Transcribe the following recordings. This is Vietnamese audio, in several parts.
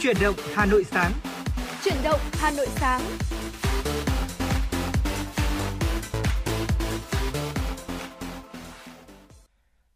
Chuyển động Hà Nội sáng. Chuyển động Hà Nội sáng.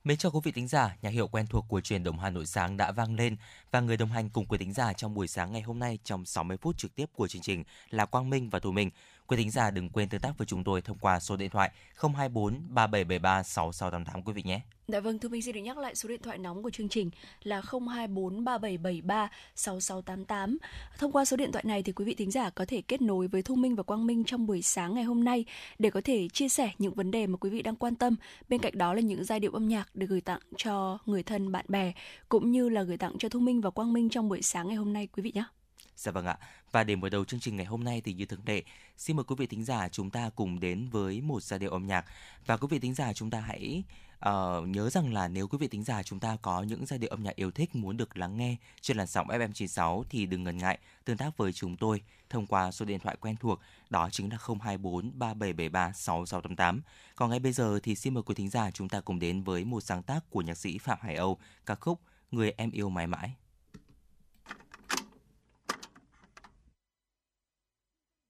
Mến chào quý vị thính giả, nhạc hiệu quen thuộc của truyền động Hà Nội sáng đã vang lên và người đồng hành cùng quý thính giả trong buổi sáng ngày hôm nay trong 60 phút trực tiếp của chương trình là Quang Minh và Thu Minh. Quý thính giả đừng quên tương tác với chúng tôi thông qua số điện thoại 024 3773 6688 quý vị nhé. Dạ vâng, thưa Minh xin được nhắc lại số điện thoại nóng của chương trình là 024 3773 6688. Thông qua số điện thoại này thì quý vị thính giả có thể kết nối với Thu Minh và Quang Minh trong buổi sáng ngày hôm nay để có thể chia sẻ những vấn đề mà quý vị đang quan tâm. Bên cạnh đó là những giai điệu âm nhạc được gửi tặng cho người thân bạn bè cũng như là gửi tặng cho Thu Minh và Quang Minh trong buổi sáng ngày hôm nay quý vị nhé. Dạ vâng ạ. Và để mở đầu chương trình ngày hôm nay thì như thường lệ, xin mời quý vị thính giả chúng ta cùng đến với một giai điệu âm nhạc và quý vị thính giả chúng ta hãy uh, nhớ rằng là nếu quý vị thính giả chúng ta có những giai điệu âm nhạc yêu thích muốn được lắng nghe trên làn sóng FM96 thì đừng ngần ngại tương tác với chúng tôi thông qua số điện thoại quen thuộc đó chính là 024 3773 6688. Còn ngay bây giờ thì xin mời quý thính giả chúng ta cùng đến với một sáng tác của nhạc sĩ Phạm Hải Âu ca khúc Người em yêu mãi mãi. cơn mưa như vội vã cuốn trôi hết những tháng ngày có nhau bên anh em như chìm trong giấc mơ rồi bật khóc nhạt nhòa còn lại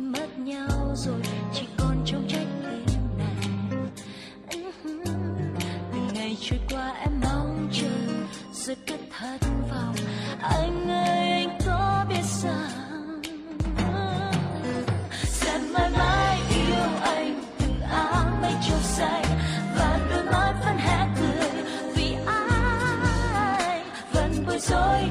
mất nhau rồi, chỉ còn trong trách em này. Từng ngày trôi qua em mong chờ rồi cất thất vọng. Anh ơi, anh có biết rằng sẽ mãi mãi yêu anh, từng áng mây trầu xanh, và đôi mắt vẫn hé cười vì ai vẫn bối rối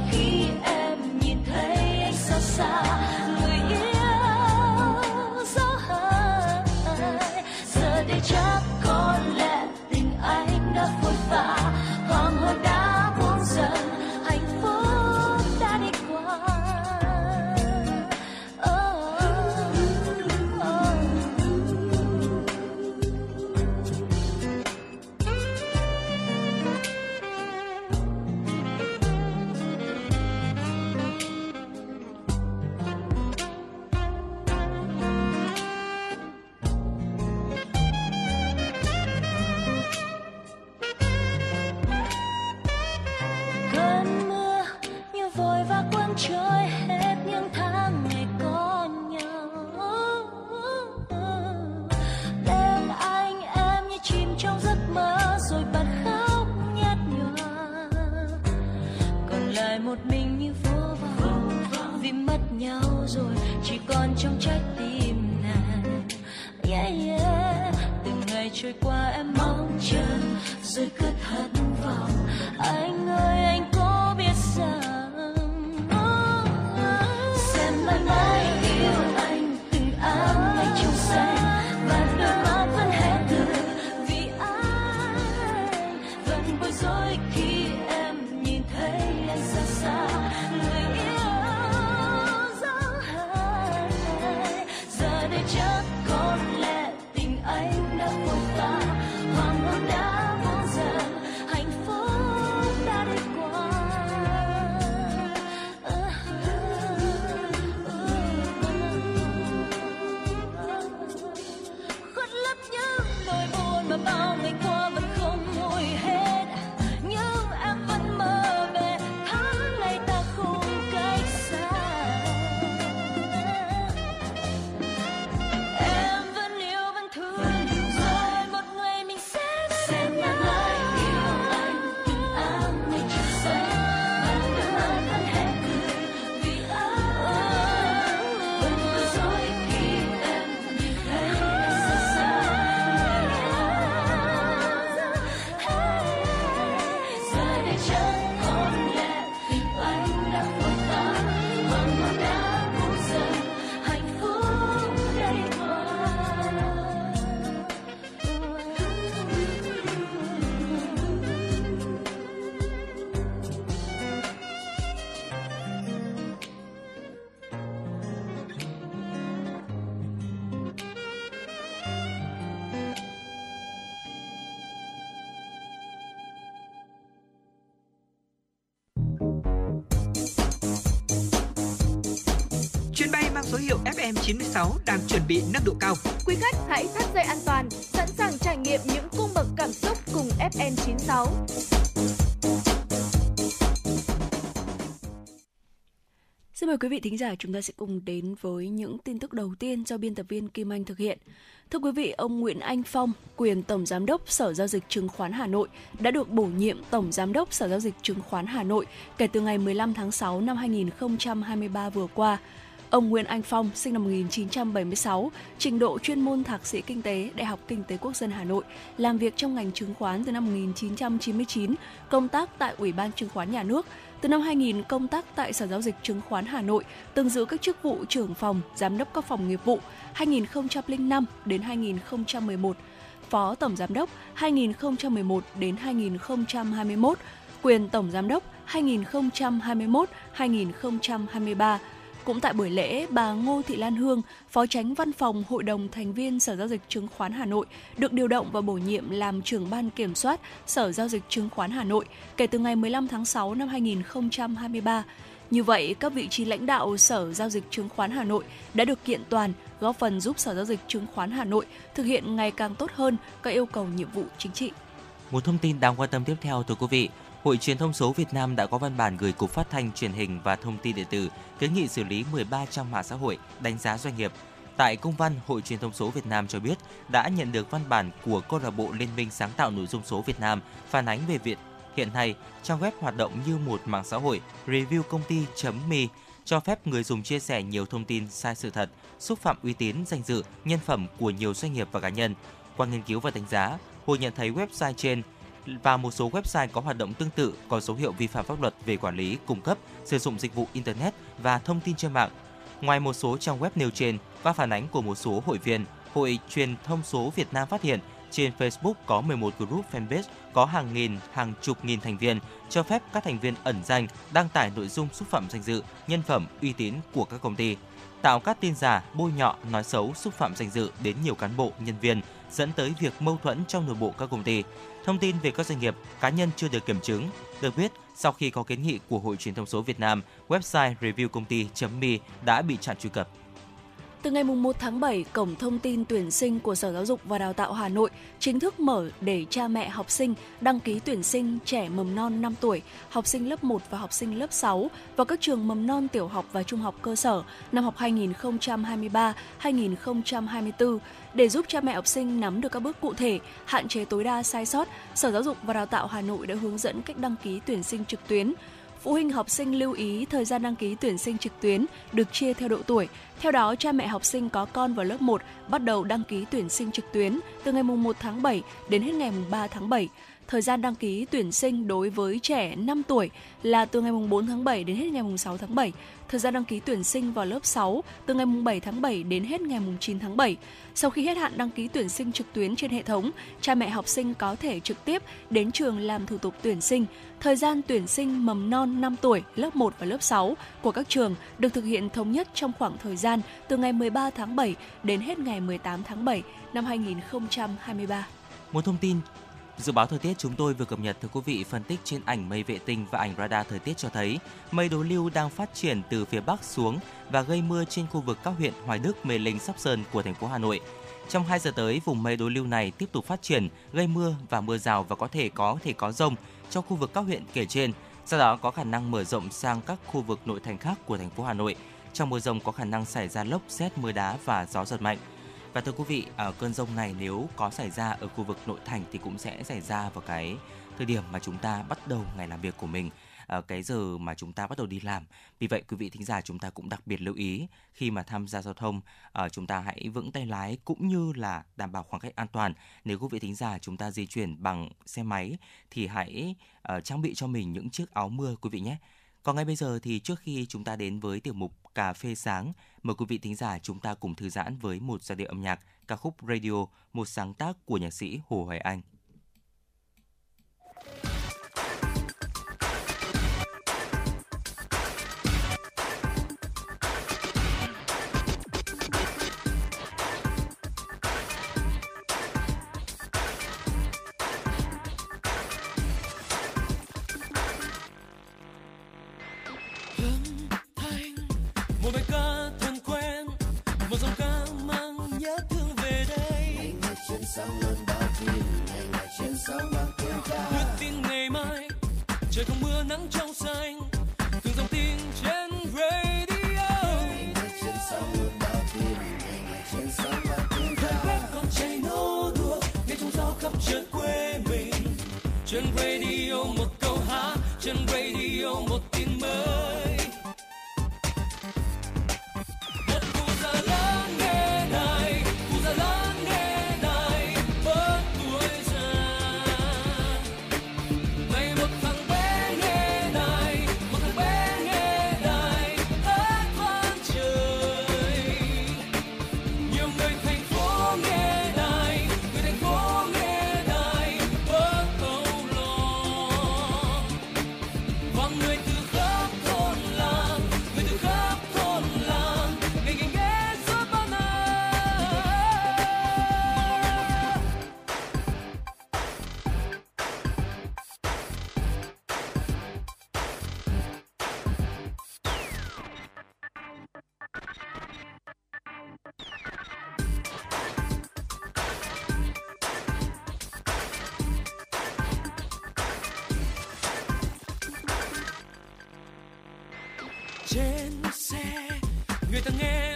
FM96 đang chuẩn bị nâng độ cao. Quý khách hãy thắt dây an toàn, sẵn sàng trải nghiệm những cung bậc cảm xúc cùng FN96. Xin mời quý vị thính giả chúng ta sẽ cùng đến với những tin tức đầu tiên do biên tập viên Kim Anh thực hiện. Thưa quý vị, ông Nguyễn Anh Phong, quyền Tổng Giám đốc Sở Giao dịch Chứng khoán Hà Nội đã được bổ nhiệm Tổng Giám đốc Sở Giao dịch Chứng khoán Hà Nội kể từ ngày 15 tháng 6 năm 2023 vừa qua. Ông Nguyễn Anh Phong, sinh năm 1976, trình độ chuyên môn thạc sĩ kinh tế, Đại học Kinh tế Quốc dân Hà Nội, làm việc trong ngành chứng khoán từ năm 1999, công tác tại Ủy ban Chứng khoán Nhà nước. Từ năm 2000, công tác tại Sở Giao dịch Chứng khoán Hà Nội, từng giữ các chức vụ trưởng phòng, giám đốc các phòng nghiệp vụ 2005 đến 2011, phó tổng giám đốc 2011 đến 2021, quyền tổng giám đốc 2021-2023. Cũng tại buổi lễ, bà Ngô Thị Lan Hương, Phó Tránh Văn phòng Hội đồng thành viên Sở Giao dịch Chứng khoán Hà Nội, được điều động và bổ nhiệm làm trưởng ban kiểm soát Sở Giao dịch Chứng khoán Hà Nội kể từ ngày 15 tháng 6 năm 2023. Như vậy, các vị trí lãnh đạo Sở Giao dịch Chứng khoán Hà Nội đã được kiện toàn, góp phần giúp Sở Giao dịch Chứng khoán Hà Nội thực hiện ngày càng tốt hơn các yêu cầu nhiệm vụ chính trị. Một thông tin đáng quan tâm tiếp theo thưa quý vị, Hội Truyền thông số Việt Nam đã có văn bản gửi Cục Phát thanh Truyền hình và Thông tin điện tử kiến nghị xử lý 13 trang mạng xã hội đánh giá doanh nghiệp. Tại công văn, Hội Truyền thông số Việt Nam cho biết đã nhận được văn bản của câu lạc bộ Liên minh sáng tạo nội dung số Việt Nam phản ánh về việc hiện nay trang web hoạt động như một mạng xã hội review công ty.me cho phép người dùng chia sẻ nhiều thông tin sai sự thật, xúc phạm uy tín, danh dự, nhân phẩm của nhiều doanh nghiệp và cá nhân. Qua nghiên cứu và đánh giá, Hội nhận thấy website trên và một số website có hoạt động tương tự có dấu hiệu vi phạm pháp luật về quản lý, cung cấp, sử dụng dịch vụ Internet và thông tin trên mạng. Ngoài một số trang web nêu trên, qua phản ánh của một số hội viên, Hội Truyền thông số Việt Nam phát hiện trên Facebook có 11 group fanpage có hàng nghìn, hàng chục nghìn thành viên, cho phép các thành viên ẩn danh đăng tải nội dung xúc phạm danh dự, nhân phẩm, uy tín của các công ty, tạo các tin giả, bôi nhọ, nói xấu, xúc phạm danh dự đến nhiều cán bộ, nhân viên, dẫn tới việc mâu thuẫn trong nội bộ các công ty. Thông tin về các doanh nghiệp, cá nhân chưa được kiểm chứng. Được biết, sau khi có kiến nghị của Hội Truyền thông số Việt Nam, website reviewcomty.me đã bị chặn truy cập. Từ ngày 1 tháng 7, cổng thông tin tuyển sinh của Sở Giáo dục và Đào tạo Hà Nội chính thức mở để cha mẹ học sinh đăng ký tuyển sinh trẻ mầm non 5 tuổi, học sinh lớp 1 và học sinh lớp 6 vào các trường mầm non tiểu học và trung học cơ sở năm học 2023-2024 để giúp cha mẹ học sinh nắm được các bước cụ thể, hạn chế tối đa sai sót. Sở Giáo dục và Đào tạo Hà Nội đã hướng dẫn cách đăng ký tuyển sinh trực tuyến. Phụ huynh học sinh lưu ý thời gian đăng ký tuyển sinh trực tuyến được chia theo độ tuổi. Theo đó, cha mẹ học sinh có con vào lớp 1 bắt đầu đăng ký tuyển sinh trực tuyến từ ngày 1 tháng 7 đến hết ngày 3 tháng 7. Thời gian đăng ký tuyển sinh đối với trẻ 5 tuổi là từ ngày 4 tháng 7 đến hết ngày 6 tháng 7. Thời gian đăng ký tuyển sinh vào lớp 6 từ ngày 7 tháng 7 đến hết ngày 9 tháng 7. Sau khi hết hạn đăng ký tuyển sinh trực tuyến trên hệ thống, cha mẹ học sinh có thể trực tiếp đến trường làm thủ tục tuyển sinh. Thời gian tuyển sinh mầm non 5 tuổi, lớp 1 và lớp 6 của các trường được thực hiện thống nhất trong khoảng thời gian từ ngày 13 tháng 7 đến hết ngày 18 tháng 7 năm 2023. Một thông tin Dự báo thời tiết chúng tôi vừa cập nhật thưa quý vị phân tích trên ảnh mây vệ tinh và ảnh radar thời tiết cho thấy mây đối lưu đang phát triển từ phía bắc xuống và gây mưa trên khu vực các huyện Hoài Đức, Mê Linh, Sóc Sơn của thành phố Hà Nội. Trong 2 giờ tới, vùng mây đối lưu này tiếp tục phát triển, gây mưa và mưa rào và có thể có thể có rông cho khu vực các huyện kể trên. Sau đó có khả năng mở rộng sang các khu vực nội thành khác của thành phố Hà Nội. Trong mưa rông có khả năng xảy ra lốc, xét, mưa đá và gió giật mạnh. Và thưa quý vị, ở cơn rông này nếu có xảy ra ở khu vực nội thành thì cũng sẽ xảy ra vào cái thời điểm mà chúng ta bắt đầu ngày làm việc của mình ở cái giờ mà chúng ta bắt đầu đi làm. Vì vậy quý vị thính giả chúng ta cũng đặc biệt lưu ý khi mà tham gia giao thông ờ, chúng ta hãy vững tay lái cũng như là đảm bảo khoảng cách an toàn. Nếu quý vị thính giả chúng ta di chuyển bằng xe máy thì hãy ờ, trang bị cho mình những chiếc áo mưa quý vị nhé. Còn ngay bây giờ thì trước khi chúng ta đến với tiểu mục Cà phê sáng, mời quý vị thính giả chúng ta cùng thư giãn với một giai điệu âm nhạc ca khúc Radio, một sáng tác của nhạc sĩ Hồ Hoài Anh. Người ta nghe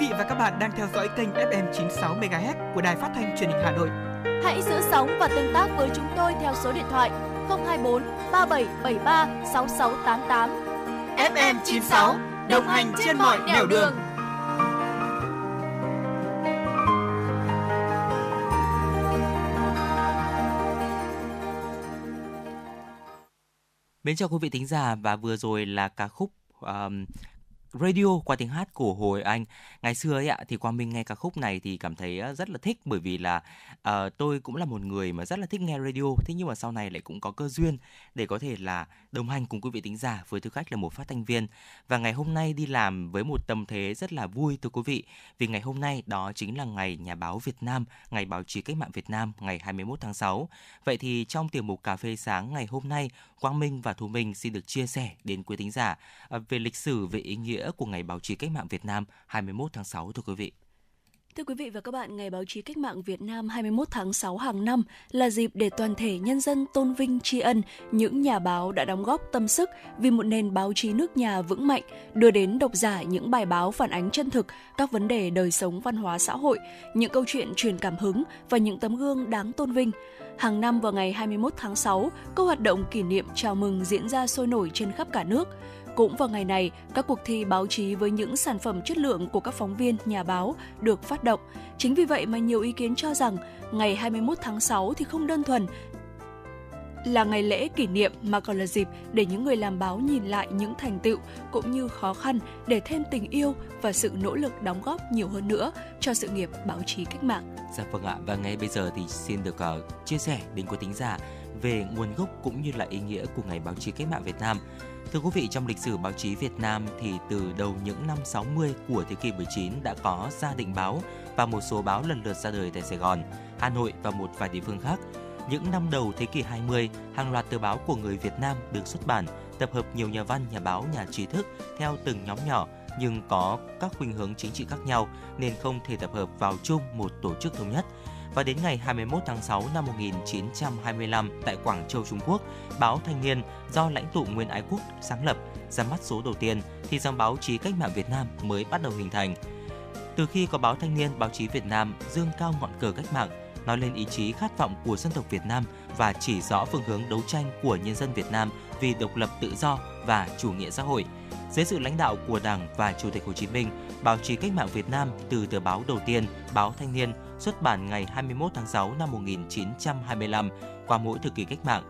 vị và các bạn đang theo dõi kênh FM 96 MHz của đài phát thanh truyền hình Hà Nội. Hãy giữ sóng và tương tác với chúng tôi theo số điện thoại 024 3773 6688. FM 96 đồng hành trên mọi nẻo đường. Mến chào quý vị thính giả và vừa rồi là ca khúc um, radio qua tiếng hát của Hồi Anh. Ngày xưa ấy ạ thì Quang Minh nghe ca khúc này thì cảm thấy ờ, rất là thích bởi vì là uh, tôi cũng là một người mà rất là thích nghe radio thế nhưng mà sau này lại cũng có cơ duyên để có thể là đồng hành cùng quý vị tính giả với tư cách là một phát thanh viên và ngày hôm nay đi làm với một tâm thế rất là vui thưa quý vị vì ngày hôm nay đó chính là ngày nhà báo Việt Nam, ngày báo chí cách mạng Việt Nam ngày 21 tháng 6. Vậy thì trong tiểu mục cà phê sáng ngày hôm nay, Quang Minh và Thu Minh xin được chia sẻ đến quý tính giả ờ, về lịch sử về ý nghĩa của ngày báo chí cách mạng Việt Nam 21 tháng 6 thưa quý vị. Thưa quý vị và các bạn, Ngày báo chí cách mạng Việt Nam 21 tháng 6 hàng năm là dịp để toàn thể nhân dân tôn vinh tri ân những nhà báo đã đóng góp tâm sức vì một nền báo chí nước nhà vững mạnh, đưa đến độc giả những bài báo phản ánh chân thực các vấn đề đời sống văn hóa xã hội, những câu chuyện truyền cảm hứng và những tấm gương đáng tôn vinh. Hàng năm vào ngày 21 tháng 6, các hoạt động kỷ niệm chào mừng diễn ra sôi nổi trên khắp cả nước. Cũng vào ngày này, các cuộc thi báo chí với những sản phẩm chất lượng của các phóng viên, nhà báo được phát động. Chính vì vậy mà nhiều ý kiến cho rằng ngày 21 tháng 6 thì không đơn thuần là ngày lễ kỷ niệm mà còn là dịp để những người làm báo nhìn lại những thành tựu cũng như khó khăn để thêm tình yêu và sự nỗ lực đóng góp nhiều hơn nữa cho sự nghiệp báo chí cách mạng. Dạ vâng ạ, và ngay bây giờ thì xin được uh, chia sẻ đến quý thính giả về nguồn gốc cũng như là ý nghĩa của Ngày Báo chí Cách mạng Việt Nam. Thưa quý vị, trong lịch sử báo chí Việt Nam thì từ đầu những năm 60 của thế kỷ 19 đã có gia định báo và một số báo lần lượt ra đời tại Sài Gòn, Hà Nội và một vài địa phương khác. Những năm đầu thế kỷ 20, hàng loạt tờ báo của người Việt Nam được xuất bản, tập hợp nhiều nhà văn, nhà báo, nhà trí thức theo từng nhóm nhỏ nhưng có các khuynh hướng chính trị khác nhau nên không thể tập hợp vào chung một tổ chức thống nhất. Và đến ngày 21 tháng 6 năm 1925 tại Quảng Châu, Trung Quốc, báo Thanh niên do lãnh tụ Nguyễn Ái Quốc sáng lập ra mắt số đầu tiên thì dòng báo chí cách mạng Việt Nam mới bắt đầu hình thành. Từ khi có báo Thanh niên, báo chí Việt Nam dương cao ngọn cờ cách mạng, nói lên ý chí khát vọng của dân tộc Việt Nam và chỉ rõ phương hướng đấu tranh của nhân dân Việt Nam vì độc lập tự do và chủ nghĩa xã hội. Dưới sự lãnh đạo của Đảng và Chủ tịch Hồ Chí Minh, báo chí cách mạng Việt Nam từ tờ báo đầu tiên, báo Thanh niên, xuất bản ngày 21 tháng 6 năm 1925 qua mỗi thời kỳ cách mạng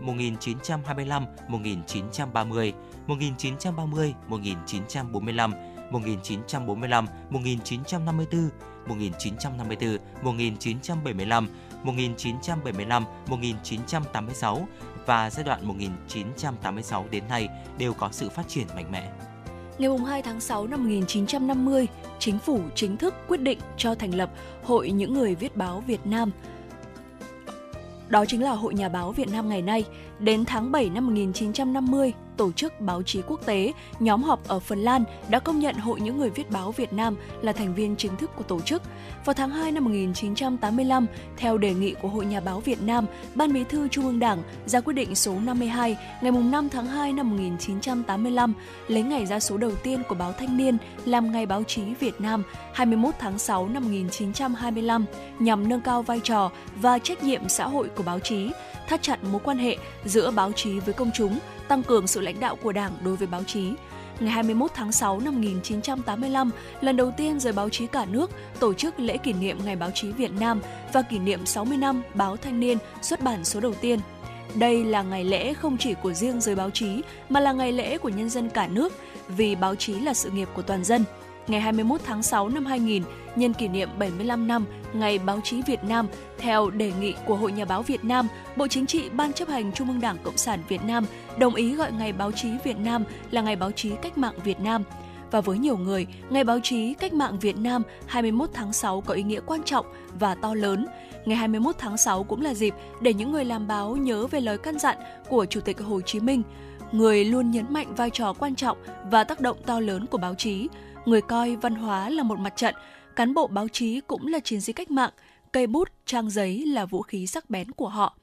1925, 1930, 1930, 1945, 1945, 1954, 1954, 1975, 1975, 1986 và giai đoạn 1986 đến nay đều có sự phát triển mạnh mẽ. Ngày 2 tháng 6 năm 1950, chính phủ chính thức quyết định cho thành lập Hội những người viết báo Việt Nam. Đó chính là Hội Nhà báo Việt Nam ngày nay. Đến tháng 7 năm 1950, Tổ chức Báo chí Quốc tế, nhóm họp ở Phần Lan đã công nhận Hội những người viết báo Việt Nam là thành viên chính thức của tổ chức. Vào tháng 2 năm 1985, theo đề nghị của Hội Nhà báo Việt Nam, Ban Bí thư Trung ương Đảng ra quyết định số 52 ngày 5 tháng 2 năm 1985 lấy ngày ra số đầu tiên của báo Thanh niên làm Ngày báo chí Việt Nam 21 tháng 6 năm 1925 nhằm nâng cao vai trò và trách nhiệm xã hội của báo chí, thắt chặt mối quan hệ giữa báo chí với công chúng, tăng cường sự lãnh đạo của Đảng đối với báo chí. Ngày 21 tháng 6 năm 1985, lần đầu tiên giới báo chí cả nước tổ chức lễ kỷ niệm Ngày báo chí Việt Nam và kỷ niệm 60 năm báo Thanh niên xuất bản số đầu tiên. Đây là ngày lễ không chỉ của riêng giới báo chí mà là ngày lễ của nhân dân cả nước vì báo chí là sự nghiệp của toàn dân. Ngày 21 tháng 6 năm 2000, nhân kỷ niệm 75 năm Ngày báo chí Việt Nam, theo đề nghị của Hội Nhà báo Việt Nam, Bộ Chính trị Ban chấp hành Trung ương Đảng Cộng sản Việt Nam đồng ý gọi Ngày báo chí Việt Nam là Ngày báo chí cách mạng Việt Nam. Và với nhiều người, Ngày báo chí cách mạng Việt Nam 21 tháng 6 có ý nghĩa quan trọng và to lớn. Ngày 21 tháng 6 cũng là dịp để những người làm báo nhớ về lời căn dặn của Chủ tịch Hồ Chí Minh, người luôn nhấn mạnh vai trò quan trọng và tác động to lớn của báo chí, người coi văn hóa là một mặt trận, cán bộ báo chí cũng là chiến sĩ cách mạng, cây bút, trang giấy là vũ khí sắc bén của họ.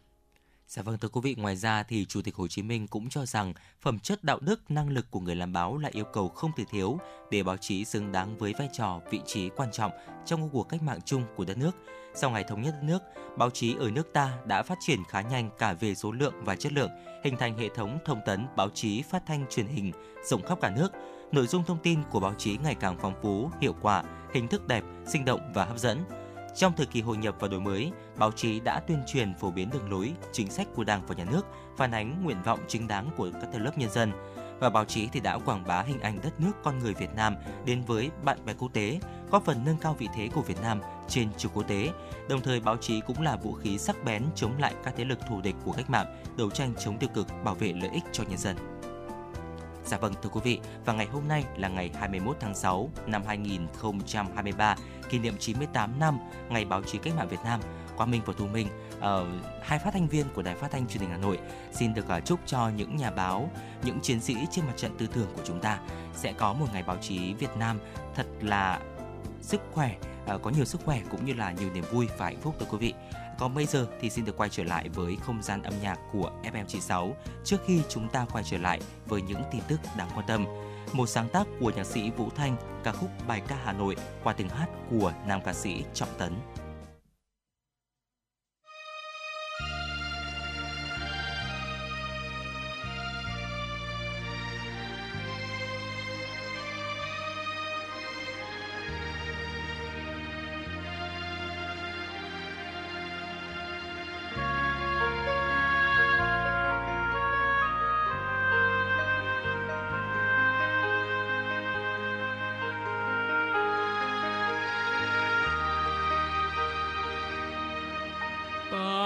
Dạ vâng thưa quý vị, ngoài ra thì Chủ tịch Hồ Chí Minh cũng cho rằng phẩm chất đạo đức, năng lực của người làm báo là yêu cầu không thể thiếu để báo chí xứng đáng với vai trò, vị trí quan trọng trong cuộc cách mạng chung của đất nước. Sau ngày thống nhất đất nước, báo chí ở nước ta đã phát triển khá nhanh cả về số lượng và chất lượng, hình thành hệ thống thông tấn báo chí phát thanh truyền hình rộng khắp cả nước. Nội dung thông tin của báo chí ngày càng phong phú, hiệu quả, hình thức đẹp, sinh động và hấp dẫn. Trong thời kỳ hội nhập và đổi mới, báo chí đã tuyên truyền phổ biến đường lối, chính sách của Đảng và Nhà nước, phản ánh nguyện vọng chính đáng của các tầng lớp nhân dân. Và báo chí thì đã quảng bá hình ảnh đất nước con người Việt Nam đến với bạn bè quốc tế, góp phần nâng cao vị thế của Việt Nam trên trường quốc tế. Đồng thời báo chí cũng là vũ khí sắc bén chống lại các thế lực thù địch của cách mạng, đấu tranh chống tiêu cực, bảo vệ lợi ích cho nhân dân. Dạ vâng thưa quý vị, và ngày hôm nay là ngày 21 tháng 6 năm 2023, kỷ niệm 98 năm Ngày báo chí cách mạng Việt Nam. Quang Minh và Thu Minh, uh, hai phát thanh viên của Đài Phát thanh Truyền hình Hà Nội xin được uh, chúc cho những nhà báo, những chiến sĩ trên mặt trận tư tưởng của chúng ta sẽ có một ngày báo chí Việt Nam thật là sức khỏe, uh, có nhiều sức khỏe cũng như là nhiều niềm vui và hạnh phúc thưa quý vị. Còn bây giờ thì xin được quay trở lại với không gian âm nhạc của FM96 trước khi chúng ta quay trở lại với những tin tức đáng quan tâm. Một sáng tác của nhạc sĩ Vũ Thanh, ca khúc Bài ca Hà Nội qua tiếng hát của nam ca sĩ Trọng Tấn.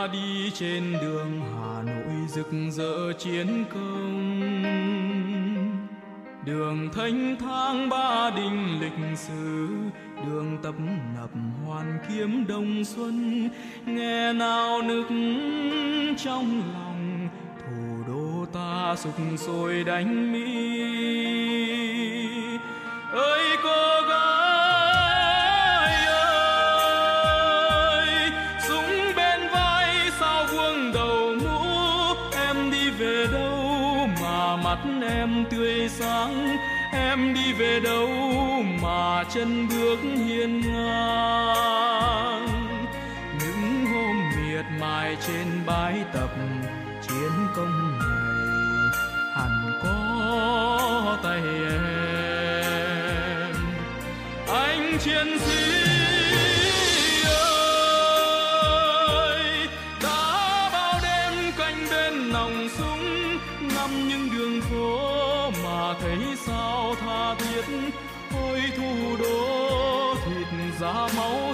Đi trên đường Hà Nội rực rỡ chiến công. Đường thanh thang ba đình lịch sử, đường tập nập hoàn kiếm đông xuân. Nghe nào nức trong lòng, thủ đô ta sục sôi đánh mỹ đâu mà chân bước hiên ngang. Những hôm miệt mài trên bãi tập chiến công này, hẳn có tay em. Anh chiến sĩ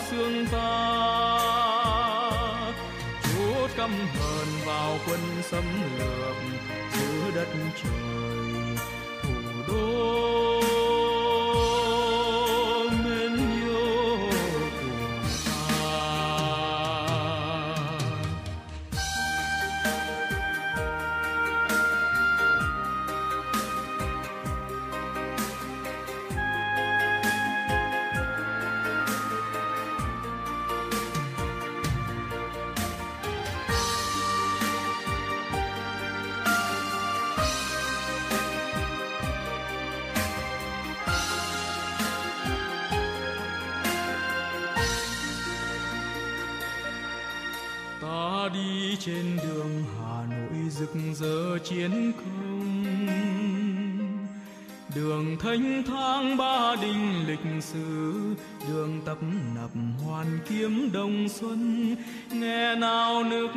xương ta. Chúa căm hờn vào quân xâm lược giữa đất trời thủ đô. Giờ chiến không? Đường thanh thang ba đình lịch sử, đường tập nập hoàn kiếm đông xuân. Nghe nào nức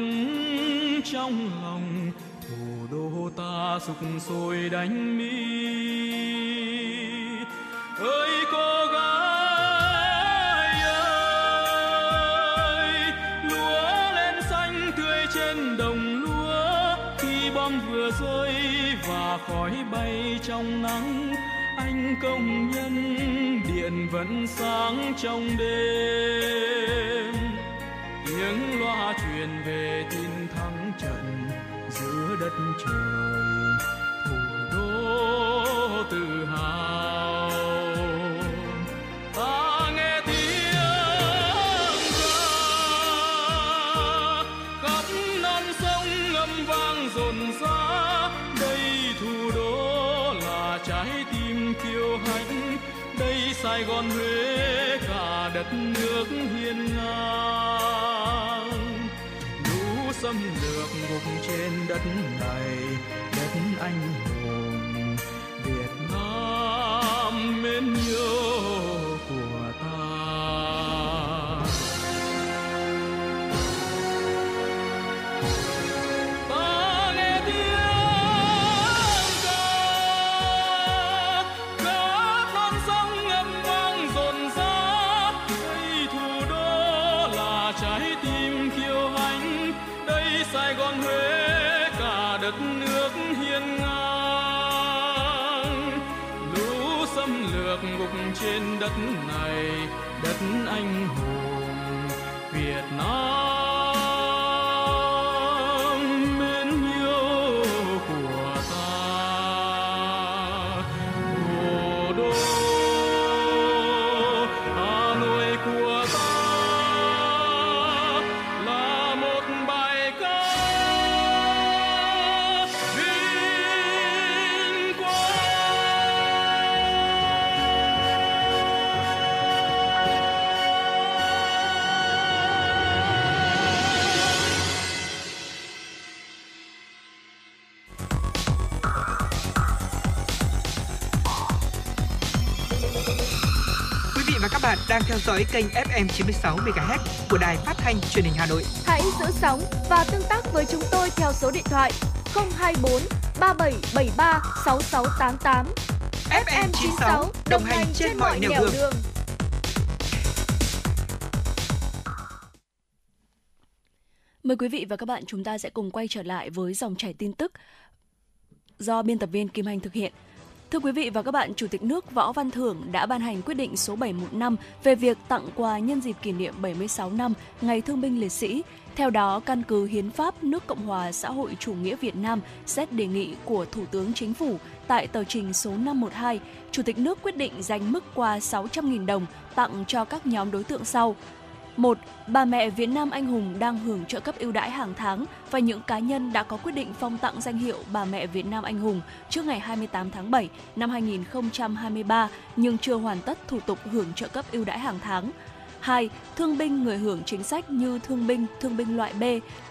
trong lòng, thủ đô ta sục sôi đánh mỹ ơi cô trong nắng, anh công nhân, điện vẫn sáng trong đêm tiếng loa truyền về tin thắng trận giữa đất trời, thủ đô từ. Sài gòn huế cả đất nước hiên ngang. Lũ xâm lược ngục trên đất này, đất anh hùng việt nam mến sài gòn huế cả đất nước hiên ngang. Lũ xâm lược ngục trên đất này, đất anh hùng việt nam. Đang theo dõi kênh FM 96 MHz của đài phát thanh truyền hình Hà Nội. Hãy giữ sóng và tương tác với chúng tôi theo số điện thoại 024 3773 6688. FM 96 đồng hành trên mọi nẻo đường. Mời quý vị và các bạn chúng ta sẽ cùng quay trở lại với dòng chảy tin tức do biên tập viên Kim Anh thực hiện. Thưa quý vị và các bạn, Chủ tịch nước Võ Văn Thưởng đã ban hành quyết định số 715 về việc tặng quà nhân dịp kỷ niệm 76 năm Ngày Thương binh Liệt sĩ. Theo đó, căn cứ Hiến pháp nước Cộng hòa xã hội chủ nghĩa Việt Nam xét đề nghị của Thủ tướng Chính phủ tại tờ trình số 512, Chủ tịch nước quyết định dành mức quà 600.000 đồng tặng cho các nhóm đối tượng sau. 1. Bà mẹ Việt Nam anh hùng đang hưởng trợ cấp ưu đãi hàng tháng và những cá nhân đã có quyết định phong tặng danh hiệu Bà mẹ Việt Nam anh hùng trước ngày 28 tháng 7 năm 2023 nhưng chưa hoàn tất thủ tục hưởng trợ cấp ưu đãi hàng tháng. 2. Thương binh người hưởng chính sách như thương binh, thương binh loại B,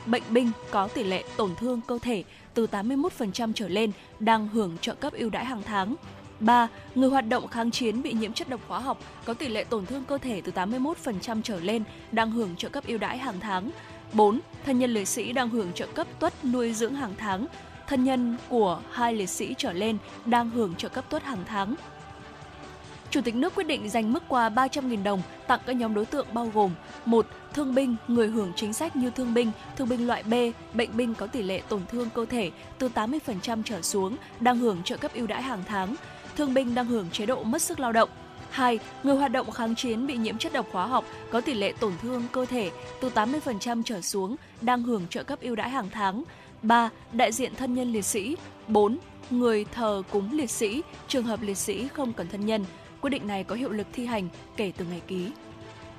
bệnh binh có tỷ lệ tổn thương cơ thể từ 81% trở lên đang hưởng trợ cấp ưu đãi hàng tháng. 3. Người hoạt động kháng chiến bị nhiễm chất độc hóa học có tỷ lệ tổn thương cơ thể từ 81% trở lên đang hưởng trợ cấp ưu đãi hàng tháng. 4. Thân nhân liệt sĩ đang hưởng trợ cấp tuất nuôi dưỡng hàng tháng. Thân nhân của hai liệt sĩ trở lên đang hưởng trợ cấp tuất hàng tháng. Chủ tịch nước quyết định dành mức quà 300.000 đồng tặng các nhóm đối tượng bao gồm 1. Thương binh, người hưởng chính sách như thương binh, thương binh loại B, bệnh binh có tỷ lệ tổn thương cơ thể từ 80% trở xuống đang hưởng trợ cấp ưu đãi hàng tháng, thương binh đang hưởng chế độ mất sức lao động. 2. Người hoạt động kháng chiến bị nhiễm chất độc hóa học có tỷ lệ tổn thương cơ thể từ 80% trở xuống đang hưởng trợ cấp ưu đãi hàng tháng. 3. Đại diện thân nhân liệt sĩ. 4. Người thờ cúng liệt sĩ, trường hợp liệt sĩ không cần thân nhân. Quyết định này có hiệu lực thi hành kể từ ngày ký.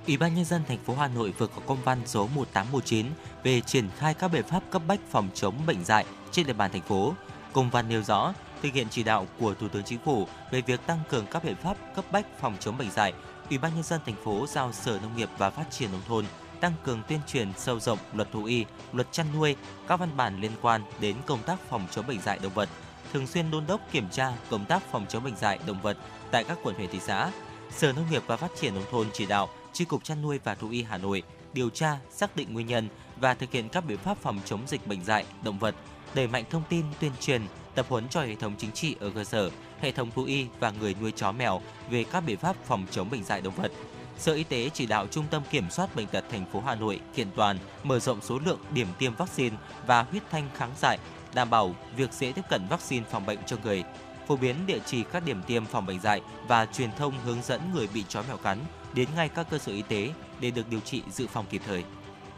Ủy ban nhân dân thành phố Hà Nội vừa có công văn số 1819 về triển khai các biện pháp cấp bách phòng chống bệnh dạy trên địa bàn thành phố. Công văn nêu rõ, thực hiện chỉ đạo của Thủ tướng Chính phủ về việc tăng cường các biện pháp cấp bách phòng chống bệnh dạy, Ủy ban nhân dân thành phố giao Sở Nông nghiệp và Phát triển nông thôn tăng cường tuyên truyền sâu rộng luật thú y, luật chăn nuôi, các văn bản liên quan đến công tác phòng chống bệnh dạy động vật, thường xuyên đôn đốc kiểm tra công tác phòng chống bệnh dạy động vật tại các quận huyện thị xã. Sở Nông nghiệp và Phát triển nông thôn chỉ đạo Chi cục chăn nuôi và thú y Hà Nội điều tra, xác định nguyên nhân và thực hiện các biện pháp phòng chống dịch bệnh dạy động vật, đẩy mạnh thông tin tuyên truyền, tập huấn cho hệ thống chính trị ở cơ sở, hệ thống thú y và người nuôi chó mèo về các biện pháp phòng chống bệnh dạy động vật. Sở Y tế chỉ đạo Trung tâm Kiểm soát Bệnh tật thành phố Hà Nội kiện toàn, mở rộng số lượng điểm tiêm vaccine và huyết thanh kháng dại, đảm bảo việc dễ tiếp cận vaccine phòng bệnh cho người. Phổ biến địa chỉ các điểm tiêm phòng bệnh dạy và truyền thông hướng dẫn người bị chó mèo cắn đến ngay các cơ sở y tế để được điều trị dự phòng kịp thời.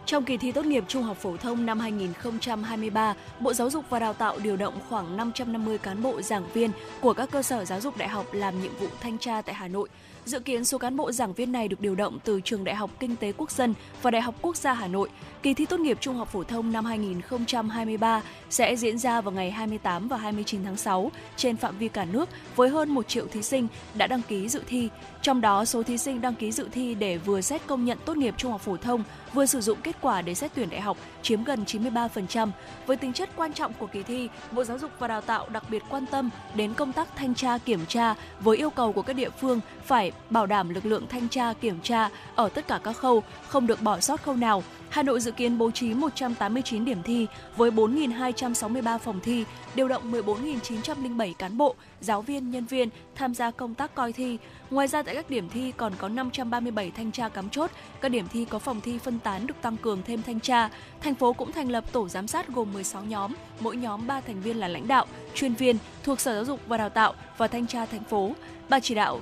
Trong kỳ thi tốt nghiệp trung học phổ thông năm 2023, Bộ Giáo dục và Đào tạo điều động khoảng 550 cán bộ giảng viên của các cơ sở giáo dục đại học làm nhiệm vụ thanh tra tại Hà Nội. Dự kiến số cán bộ giảng viên này được điều động từ Trường Đại học Kinh tế Quốc dân và Đại học Quốc gia Hà Nội. Kỳ thi tốt nghiệp trung học phổ thông năm 2023 sẽ diễn ra vào ngày 28 và 29 tháng 6 trên phạm vi cả nước với hơn 1 triệu thí sinh đã đăng ký dự thi. Trong đó, số thí sinh đăng ký dự thi để vừa xét công nhận tốt nghiệp trung học phổ thông, vừa sử dụng kết quả để xét tuyển đại học chiếm gần 93%. Với tính chất quan trọng của kỳ thi, Bộ Giáo dục và Đào tạo đặc biệt quan tâm đến công tác thanh tra kiểm tra với yêu cầu của các địa phương phải bảo đảm lực lượng thanh tra kiểm tra ở tất cả các khâu, không được bỏ sót khâu nào. Hà Nội dự kiến bố trí 189 điểm thi với 4.263 phòng thi, điều động 14.907 cán bộ, giáo viên, nhân viên tham gia công tác coi thi. Ngoài ra tại các điểm thi còn có 537 thanh tra cắm chốt, các điểm thi có phòng thi phân tán được tăng cường thêm thanh tra. Thành phố cũng thành lập tổ giám sát gồm 16 nhóm, mỗi nhóm 3 thành viên là lãnh đạo, chuyên viên thuộc Sở Giáo dục và Đào tạo và thanh tra thành phố. Ban chỉ đạo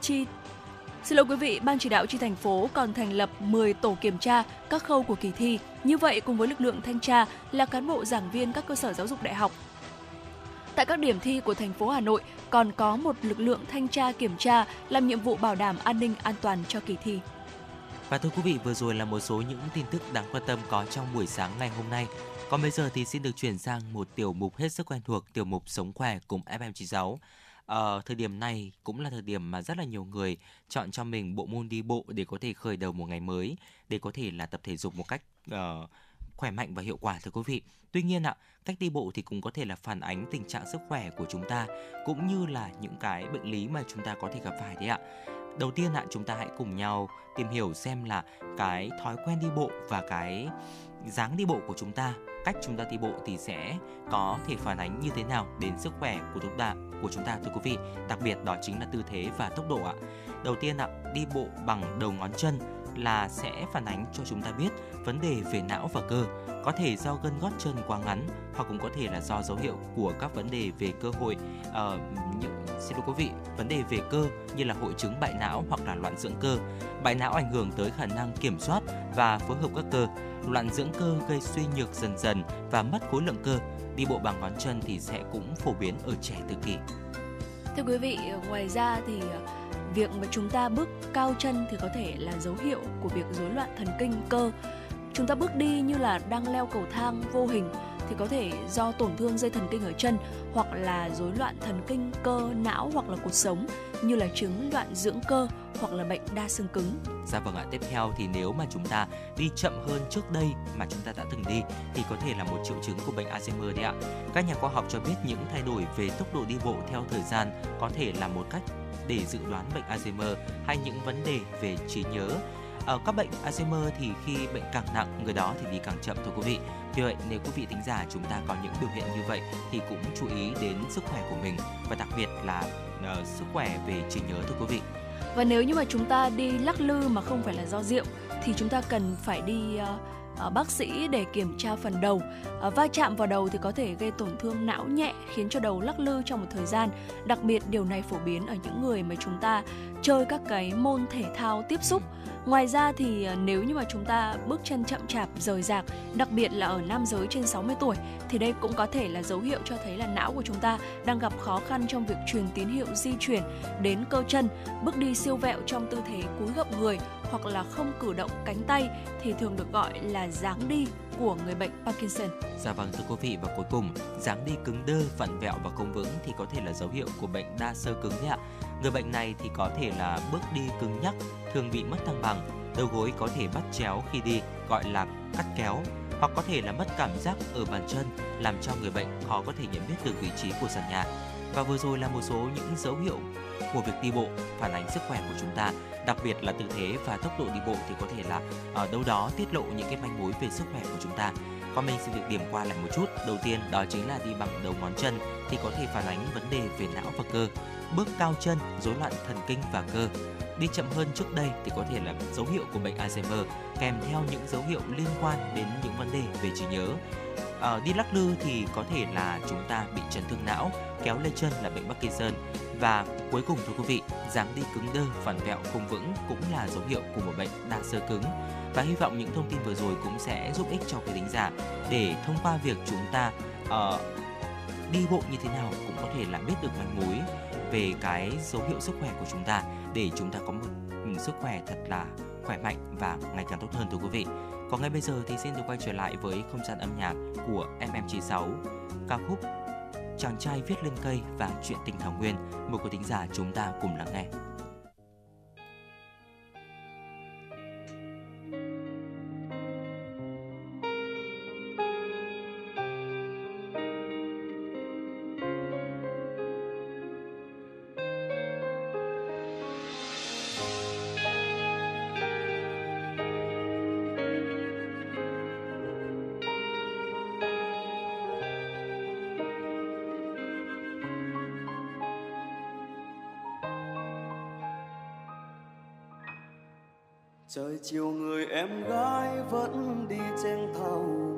chi Xin lỗi quý vị, Ban chỉ đạo chi thành phố còn thành lập 10 tổ kiểm tra các khâu của kỳ thi. Như vậy, cùng với lực lượng thanh tra là cán bộ giảng viên các cơ sở giáo dục đại học. Tại các điểm thi của thành phố Hà Nội còn có một lực lượng thanh tra kiểm tra làm nhiệm vụ bảo đảm an ninh an toàn cho kỳ thi. Và thưa quý vị, vừa rồi là một số những tin tức đáng quan tâm có trong buổi sáng ngày hôm nay. Còn bây giờ thì xin được chuyển sang một tiểu mục hết sức quen thuộc, tiểu mục Sống khỏe cùng FM96. Ờ, thời điểm này cũng là thời điểm mà rất là nhiều người chọn cho mình bộ môn đi bộ để có thể khởi đầu một ngày mới, để có thể là tập thể dục một cách uh, khỏe mạnh và hiệu quả thưa quý vị. Tuy nhiên ạ, cách đi bộ thì cũng có thể là phản ánh tình trạng sức khỏe của chúng ta cũng như là những cái bệnh lý mà chúng ta có thể gặp phải đấy ạ. Đầu tiên ạ, chúng ta hãy cùng nhau tìm hiểu xem là cái thói quen đi bộ và cái dáng đi bộ của chúng ta, cách chúng ta đi bộ thì sẽ có thể phản ánh như thế nào đến sức khỏe của chúng ta của chúng ta thưa quý vị. Đặc biệt đó chính là tư thế và tốc độ ạ. Đầu tiên ạ, đi bộ bằng đầu ngón chân là sẽ phản ánh cho chúng ta biết vấn đề về não và cơ, có thể do gân gót chân quá ngắn hoặc cũng có thể là do dấu hiệu của các vấn đề về cơ hội uh, những xin lỗi quý vị, vấn đề về cơ như là hội chứng bại não hoặc là loạn dưỡng cơ. Bại não ảnh hưởng tới khả năng kiểm soát và phối hợp các cơ. Loạn dưỡng cơ gây suy nhược dần dần và mất khối lượng cơ. Đi bộ bằng ngón chân thì sẽ cũng phổ biến ở trẻ tự kỷ. Thưa quý vị, ờ, ngoài ra thì ờ, việc mà chúng ta bước cao chân thì có thể là dấu hiệu của việc rối loạn thần kinh cơ. Chúng ta bước đi như là đang leo cầu thang vô hình thì có thể do tổn thương dây thần kinh ở chân hoặc là rối loạn thần kinh cơ não hoặc là cuộc sống như là chứng loạn dưỡng cơ hoặc là bệnh đa xương cứng. Dạ vâng ạ, tiếp theo thì nếu mà chúng ta đi chậm hơn trước đây mà chúng ta đã từng đi thì có thể là một triệu chứng của bệnh Alzheimer đấy ạ. Các nhà khoa học cho biết những thay đổi về tốc độ đi bộ theo thời gian có thể là một cách để dự đoán bệnh Alzheimer hay những vấn đề về trí nhớ. Ở các bệnh Alzheimer thì khi bệnh càng nặng, người đó thì đi càng chậm thưa quý vị. Vì vậy, nếu quý vị tính giả chúng ta có những biểu hiện như vậy thì cũng chú ý đến sức khỏe của mình và đặc biệt là uh, sức khỏe về trí nhớ thưa quý vị. Và nếu như mà chúng ta đi lắc lư mà không phải là do rượu thì chúng ta cần phải đi uh, Ờ, bác sĩ để kiểm tra phần đầu. Ờ, va chạm vào đầu thì có thể gây tổn thương não nhẹ, khiến cho đầu lắc lư trong một thời gian. Đặc biệt điều này phổ biến ở những người mà chúng ta chơi các cái môn thể thao tiếp xúc. Ngoài ra thì ờ, nếu như mà chúng ta bước chân chậm chạp, rời rạc, đặc biệt là ở nam giới trên 60 tuổi thì đây cũng có thể là dấu hiệu cho thấy là não của chúng ta đang gặp khó khăn trong việc truyền tín hiệu di chuyển đến cơ chân, bước đi siêu vẹo trong tư thế cúi gập người hoặc là không cử động cánh tay thì thường được gọi là dáng đi của người bệnh Parkinson. Dạ vâng thưa quý vị và cuối cùng dáng đi cứng đơ, vặn vẹo và không vững thì có thể là dấu hiệu của bệnh đa sơ cứng đấy ạ. Người bệnh này thì có thể là bước đi cứng nhắc, thường bị mất thăng bằng, đầu gối có thể bắt chéo khi đi, gọi là cắt kéo, hoặc có thể là mất cảm giác ở bàn chân, làm cho người bệnh khó có thể nhận biết được vị trí của sàn nhà. Và vừa rồi là một số những dấu hiệu của việc đi bộ phản ánh sức khỏe của chúng ta, đặc biệt là tư thế và tốc độ đi bộ thì có thể là ở đâu đó tiết lộ những cái manh mối về sức khỏe của chúng ta. Qua mình xin được điểm qua lại một chút. Đầu tiên đó chính là đi bằng đầu ngón chân thì có thể phản ánh vấn đề về não và cơ. Bước cao chân, rối loạn thần kinh và cơ. Đi chậm hơn trước đây thì có thể là dấu hiệu của bệnh Alzheimer kèm theo những dấu hiệu liên quan đến những vấn đề về trí nhớ. À, đi lắc lư thì có thể là chúng ta bị chấn thương não, kéo lê chân là bệnh Parkinson và cuối cùng thưa quý vị, dáng đi cứng đơ, phản vẹo không vững cũng là dấu hiệu của một bệnh đa sơ cứng. Và hy vọng những thông tin vừa rồi cũng sẽ giúp ích cho quý thính giả để thông qua việc chúng ta uh, đi bộ như thế nào cũng có thể là biết được manh mối về cái dấu hiệu sức khỏe của chúng ta để chúng ta có một sức khỏe thật là khỏe mạnh và ngày càng tốt hơn, thưa quý vị. Còn ngay bây giờ thì xin được quay trở lại với không gian âm nhạc của FM96 ca khúc Chàng trai viết lên cây và chuyện tình Thảo Nguyên. Mời quý thính giả chúng ta cùng lắng nghe. Trời chiều người em gái vẫn đi trên thảo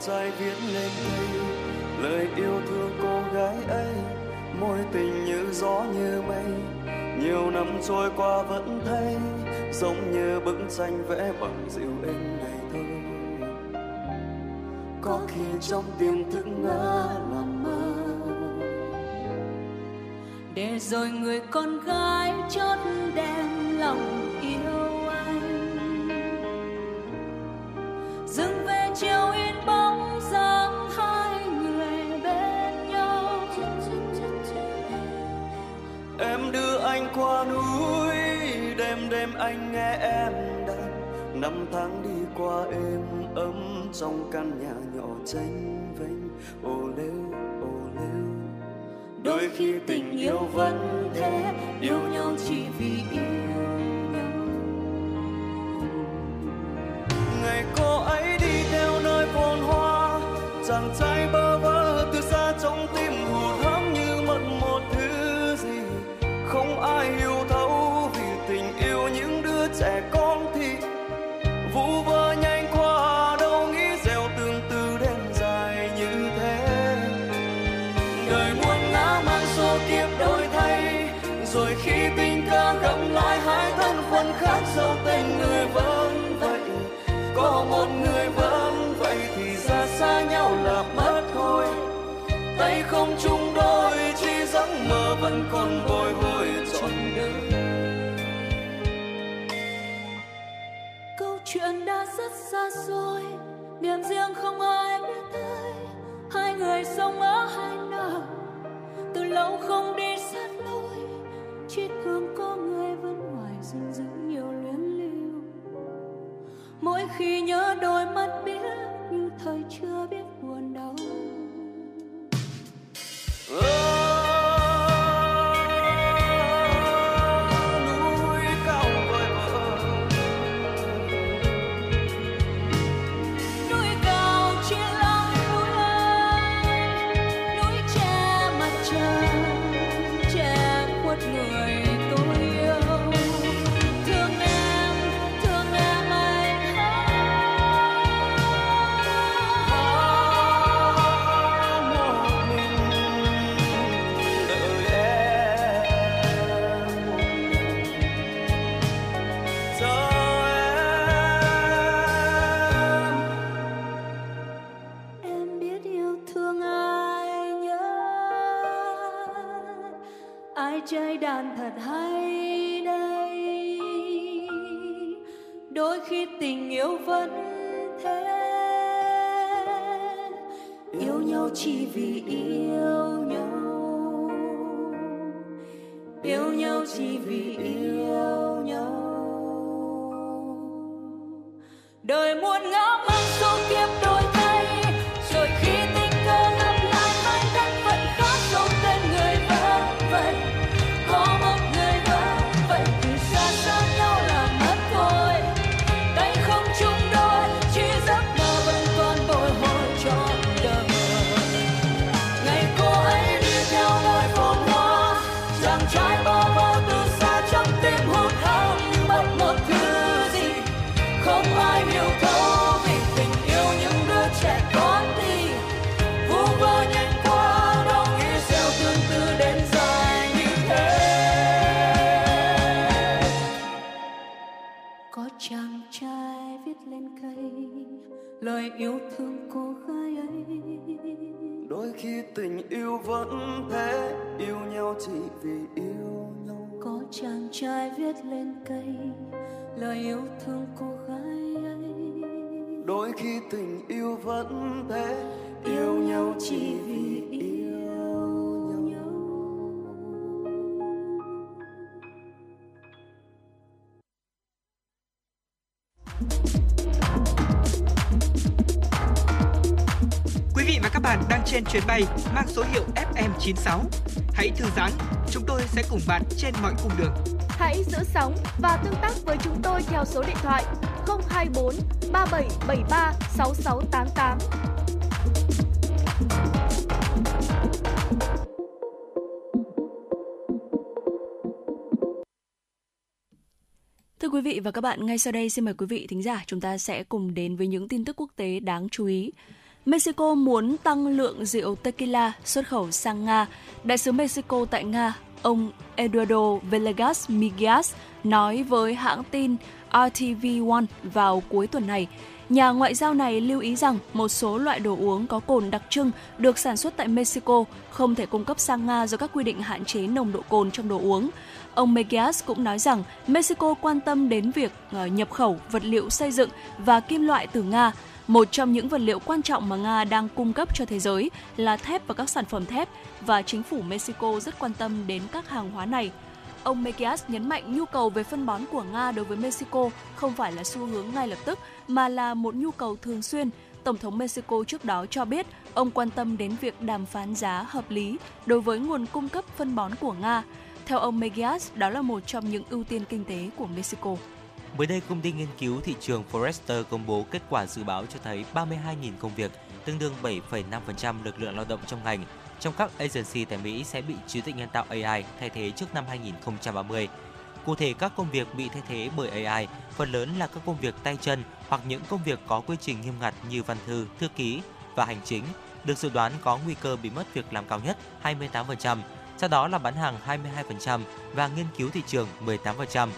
trai viết lên đây, lời yêu thương cô gái ấy môi tình như gió như mây. Nhiều năm trôi qua vẫn thấy, giống như bức tranh vẽ bằng dịu êm này thôi có khi trong tiềm thức ngỡ làm mơ, để rồi người con gái chót đem lòng anh nghe em đàn năm tháng đi qua êm ấm trong căn nhà nhỏ tranh vênh. Ô lêu ô lêu. Đôi khi tình yêu vẫn thế, yêu nhau chỉ vì yêu nhau. Ngày cô ấy đi theo nơi phồn hoa, chàng trai bơ một người vẫn vậy thì ra xa nhau là mất thôi. Tay không chung đôi, chỉ giấc mơ vẫn còn bồi hồi trọn đời. Câu chuyện đã rất xa xôi, niềm riêng không ai biết tới. Hai người sống ở hai nơi, từ lâu không đi sát lối. Chiếc hương có người vẫn ngoài rừng rừng mỗi khi nhớ đôi mắt biết như thời chưa biết buồn đau oh. Chơi đàn thật hay đây? Đôi khi tình yêu vẫn thế. Yêu nhau chỉ vì yêu nhau. Yêu nhau chỉ vì yêu nhau. Đời muôn ngàn lời yêu thương cô gái ấy. Đôi khi tình yêu vẫn thế yêu nhau chỉ vì yêu nhau. Có chàng trai viết lên cây lời yêu thương cô gái ấy. Đôi khi tình yêu vẫn thế yêu nhau chỉ vì yêu chuyến bay mang số hiệu FM96. Hãy thư giãn, chúng tôi sẽ cùng bạn trên mọi cung đường. Hãy giữ sóng và tương tác với chúng tôi theo số điện thoại 024 3773 6688. Thưa quý vị và các bạn, ngay sau đây xin mời quý vị thính giả chúng ta sẽ cùng đến với những tin tức quốc tế đáng chú ý. Mexico muốn tăng lượng rượu tequila xuất khẩu sang Nga. Đại sứ Mexico tại Nga, ông Eduardo Villegas Migas nói với hãng tin RTV1 vào cuối tuần này. Nhà ngoại giao này lưu ý rằng một số loại đồ uống có cồn đặc trưng được sản xuất tại Mexico không thể cung cấp sang Nga do các quy định hạn chế nồng độ cồn trong đồ uống. Ông Megias cũng nói rằng Mexico quan tâm đến việc ờ, nhập khẩu vật liệu xây dựng và kim loại từ Nga. Một trong những vật liệu quan trọng mà Nga đang cung cấp cho thế giới là thép và các sản phẩm thép và chính phủ Mexico rất quan tâm đến các hàng hóa này. Ông Mekias nhấn mạnh nhu cầu về phân bón của Nga đối với Mexico không phải là xu hướng ngay lập tức mà là một nhu cầu thường xuyên. Tổng thống Mexico trước đó cho biết ông quan tâm đến việc đàm phán giá hợp lý đối với nguồn cung cấp phân bón của Nga. Theo ông Megias, đó là một trong những ưu tiên kinh tế của Mexico. Mới đây, công ty nghiên cứu thị trường Forrester công bố kết quả dự báo cho thấy 32.000 công việc, tương đương 7,5% lực lượng lao động trong ngành, trong các agency tại Mỹ sẽ bị trí tuệ nhân tạo AI thay thế trước năm 2030. Cụ thể, các công việc bị thay thế bởi AI phần lớn là các công việc tay chân hoặc những công việc có quy trình nghiêm ngặt như văn thư, thư ký và hành chính, được dự đoán có nguy cơ bị mất việc làm cao nhất 28%, sau đó là bán hàng 22% và nghiên cứu thị trường 18%.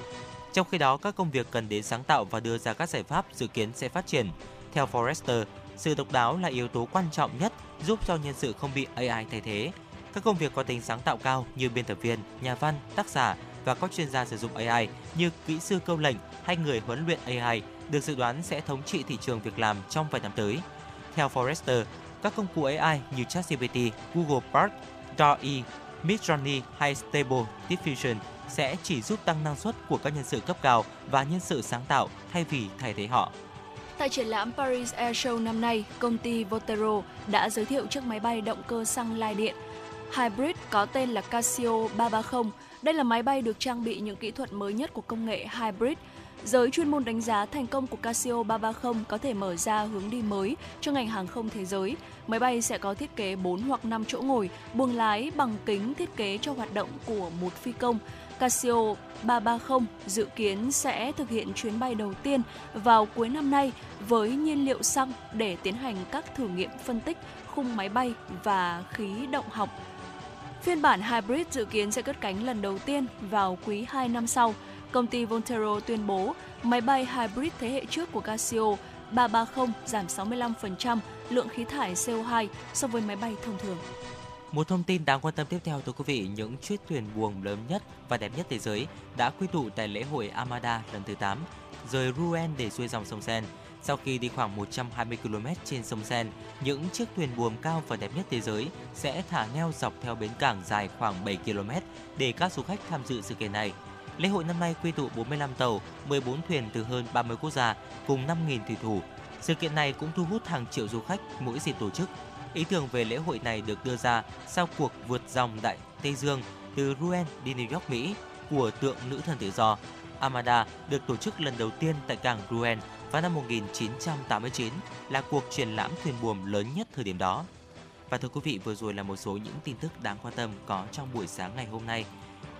Trong khi đó, các công việc cần đến sáng tạo và đưa ra các giải pháp dự kiến sẽ phát triển. Theo Forrester, sự độc đáo là yếu tố quan trọng nhất giúp cho nhân sự không bị AI thay thế. Các công việc có tính sáng tạo cao như biên tập viên, nhà văn, tác giả và các chuyên gia sử dụng AI như kỹ sư câu lệnh hay người huấn luyện AI được dự đoán sẽ thống trị thị trường việc làm trong vài năm tới. Theo Forrester, các công cụ AI như ChatGPT, Google Bard, DALL-E, Midjourney hay Stable Diffusion sẽ chỉ giúp tăng năng suất của các nhân sự cấp cao và nhân sự sáng tạo thay vì thay thế họ. Tại triển lãm Paris Air Show năm nay, công ty Votero đã giới thiệu chiếc máy bay động cơ xăng lai điện hybrid có tên là Casio 330. Đây là máy bay được trang bị những kỹ thuật mới nhất của công nghệ hybrid. Giới chuyên môn đánh giá thành công của Casio 330 có thể mở ra hướng đi mới cho ngành hàng không thế giới. Máy bay sẽ có thiết kế 4 hoặc 5 chỗ ngồi, buồng lái bằng kính thiết kế cho hoạt động của một phi công. Casio 330 dự kiến sẽ thực hiện chuyến bay đầu tiên vào cuối năm nay với nhiên liệu xăng để tiến hành các thử nghiệm phân tích khung máy bay và khí động học. Phiên bản hybrid dự kiến sẽ cất cánh lần đầu tiên vào quý 2 năm sau. Công ty Voltero tuyên bố máy bay hybrid thế hệ trước của Casio 330 giảm 65% lượng khí thải CO2 so với máy bay thông thường. Một thông tin đáng quan tâm tiếp theo thưa quý vị, những chiếc thuyền buồm lớn nhất và đẹp nhất thế giới đã quy tụ tại lễ hội Amada lần thứ 8, rời Rouen để xuôi dòng sông Sen Sau khi đi khoảng 120 km trên sông Sen những chiếc thuyền buồm cao và đẹp nhất thế giới sẽ thả neo dọc theo bến cảng dài khoảng 7 km để các du khách tham dự sự kiện này. Lễ hội năm nay quy tụ 45 tàu, 14 thuyền từ hơn 30 quốc gia cùng 5.000 thủy thủ. Sự kiện này cũng thu hút hàng triệu du khách mỗi dịp tổ chức. Ý tưởng về lễ hội này được đưa ra sau cuộc vượt dòng Đại Tây Dương từ Rouen đi New York, Mỹ của tượng nữ thần tự do. Armada được tổ chức lần đầu tiên tại cảng Rouen vào năm 1989 là cuộc triển lãm thuyền buồm lớn nhất thời điểm đó. Và thưa quý vị, vừa rồi là một số những tin tức đáng quan tâm có trong buổi sáng ngày hôm nay.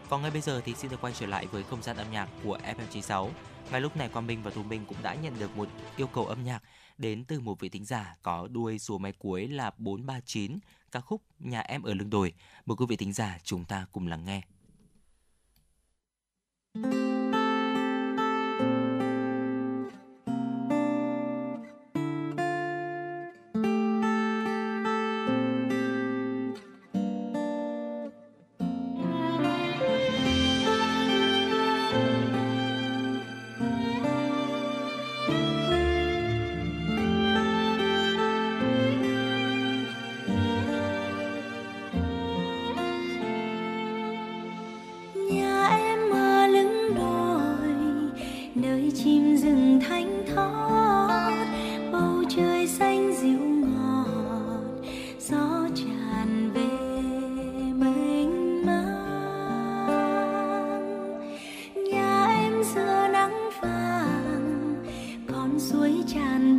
Còn ngay bây giờ thì xin được quay trở lại với không gian âm nhạc của FM96. Ngay lúc này Quang Minh và Thu Minh cũng đã nhận được một yêu cầu âm nhạc đến từ một vị thính giả có đuôi số máy cuối là 439, ca khúc Nhà em ở lưng đồi. Mời quý vị thính giả chúng ta cùng lắng nghe. nhà suối tràn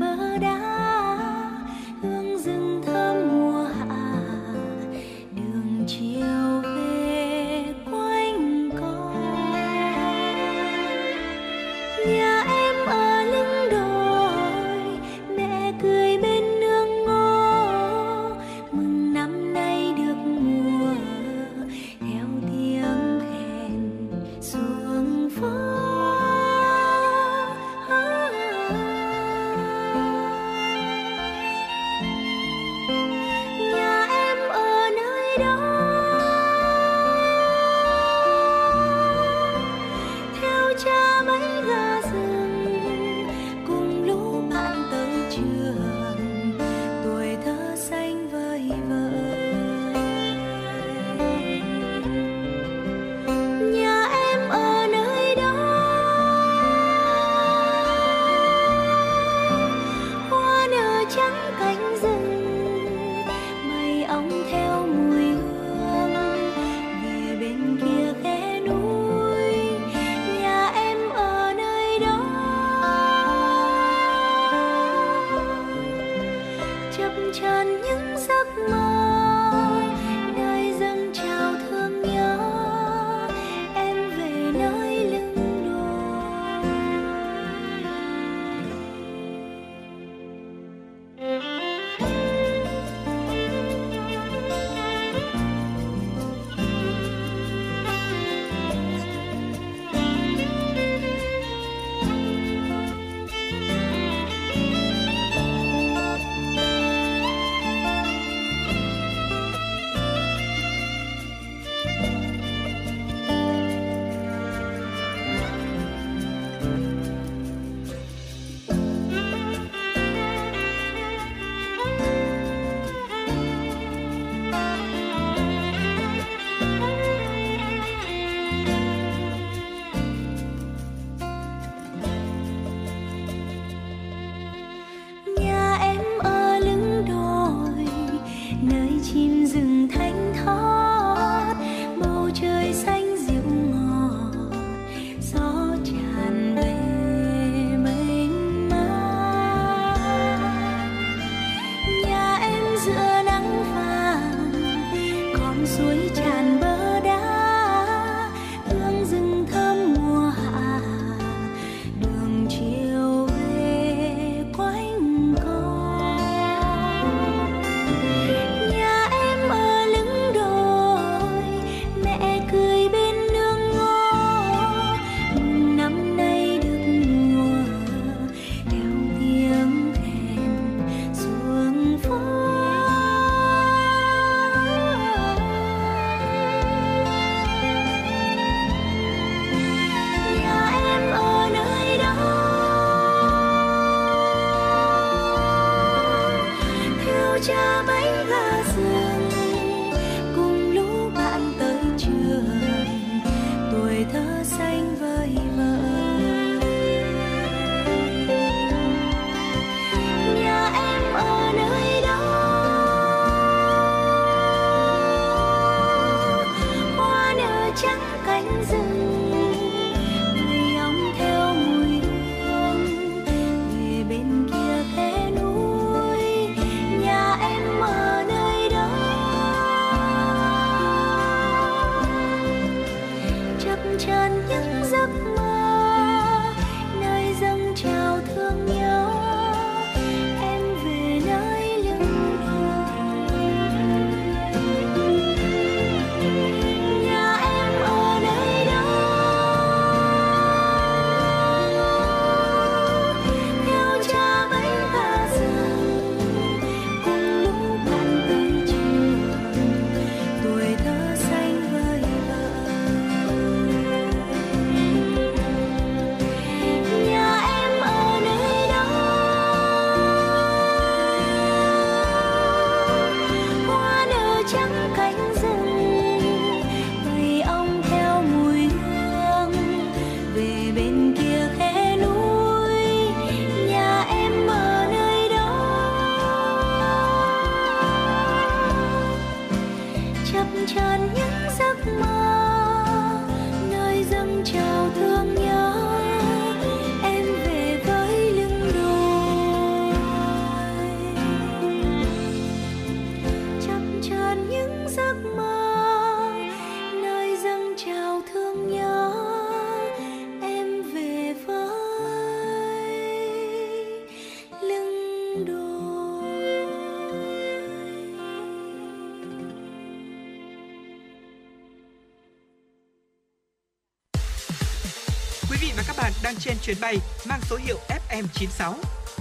chuyến bay mang số hiệu FM96.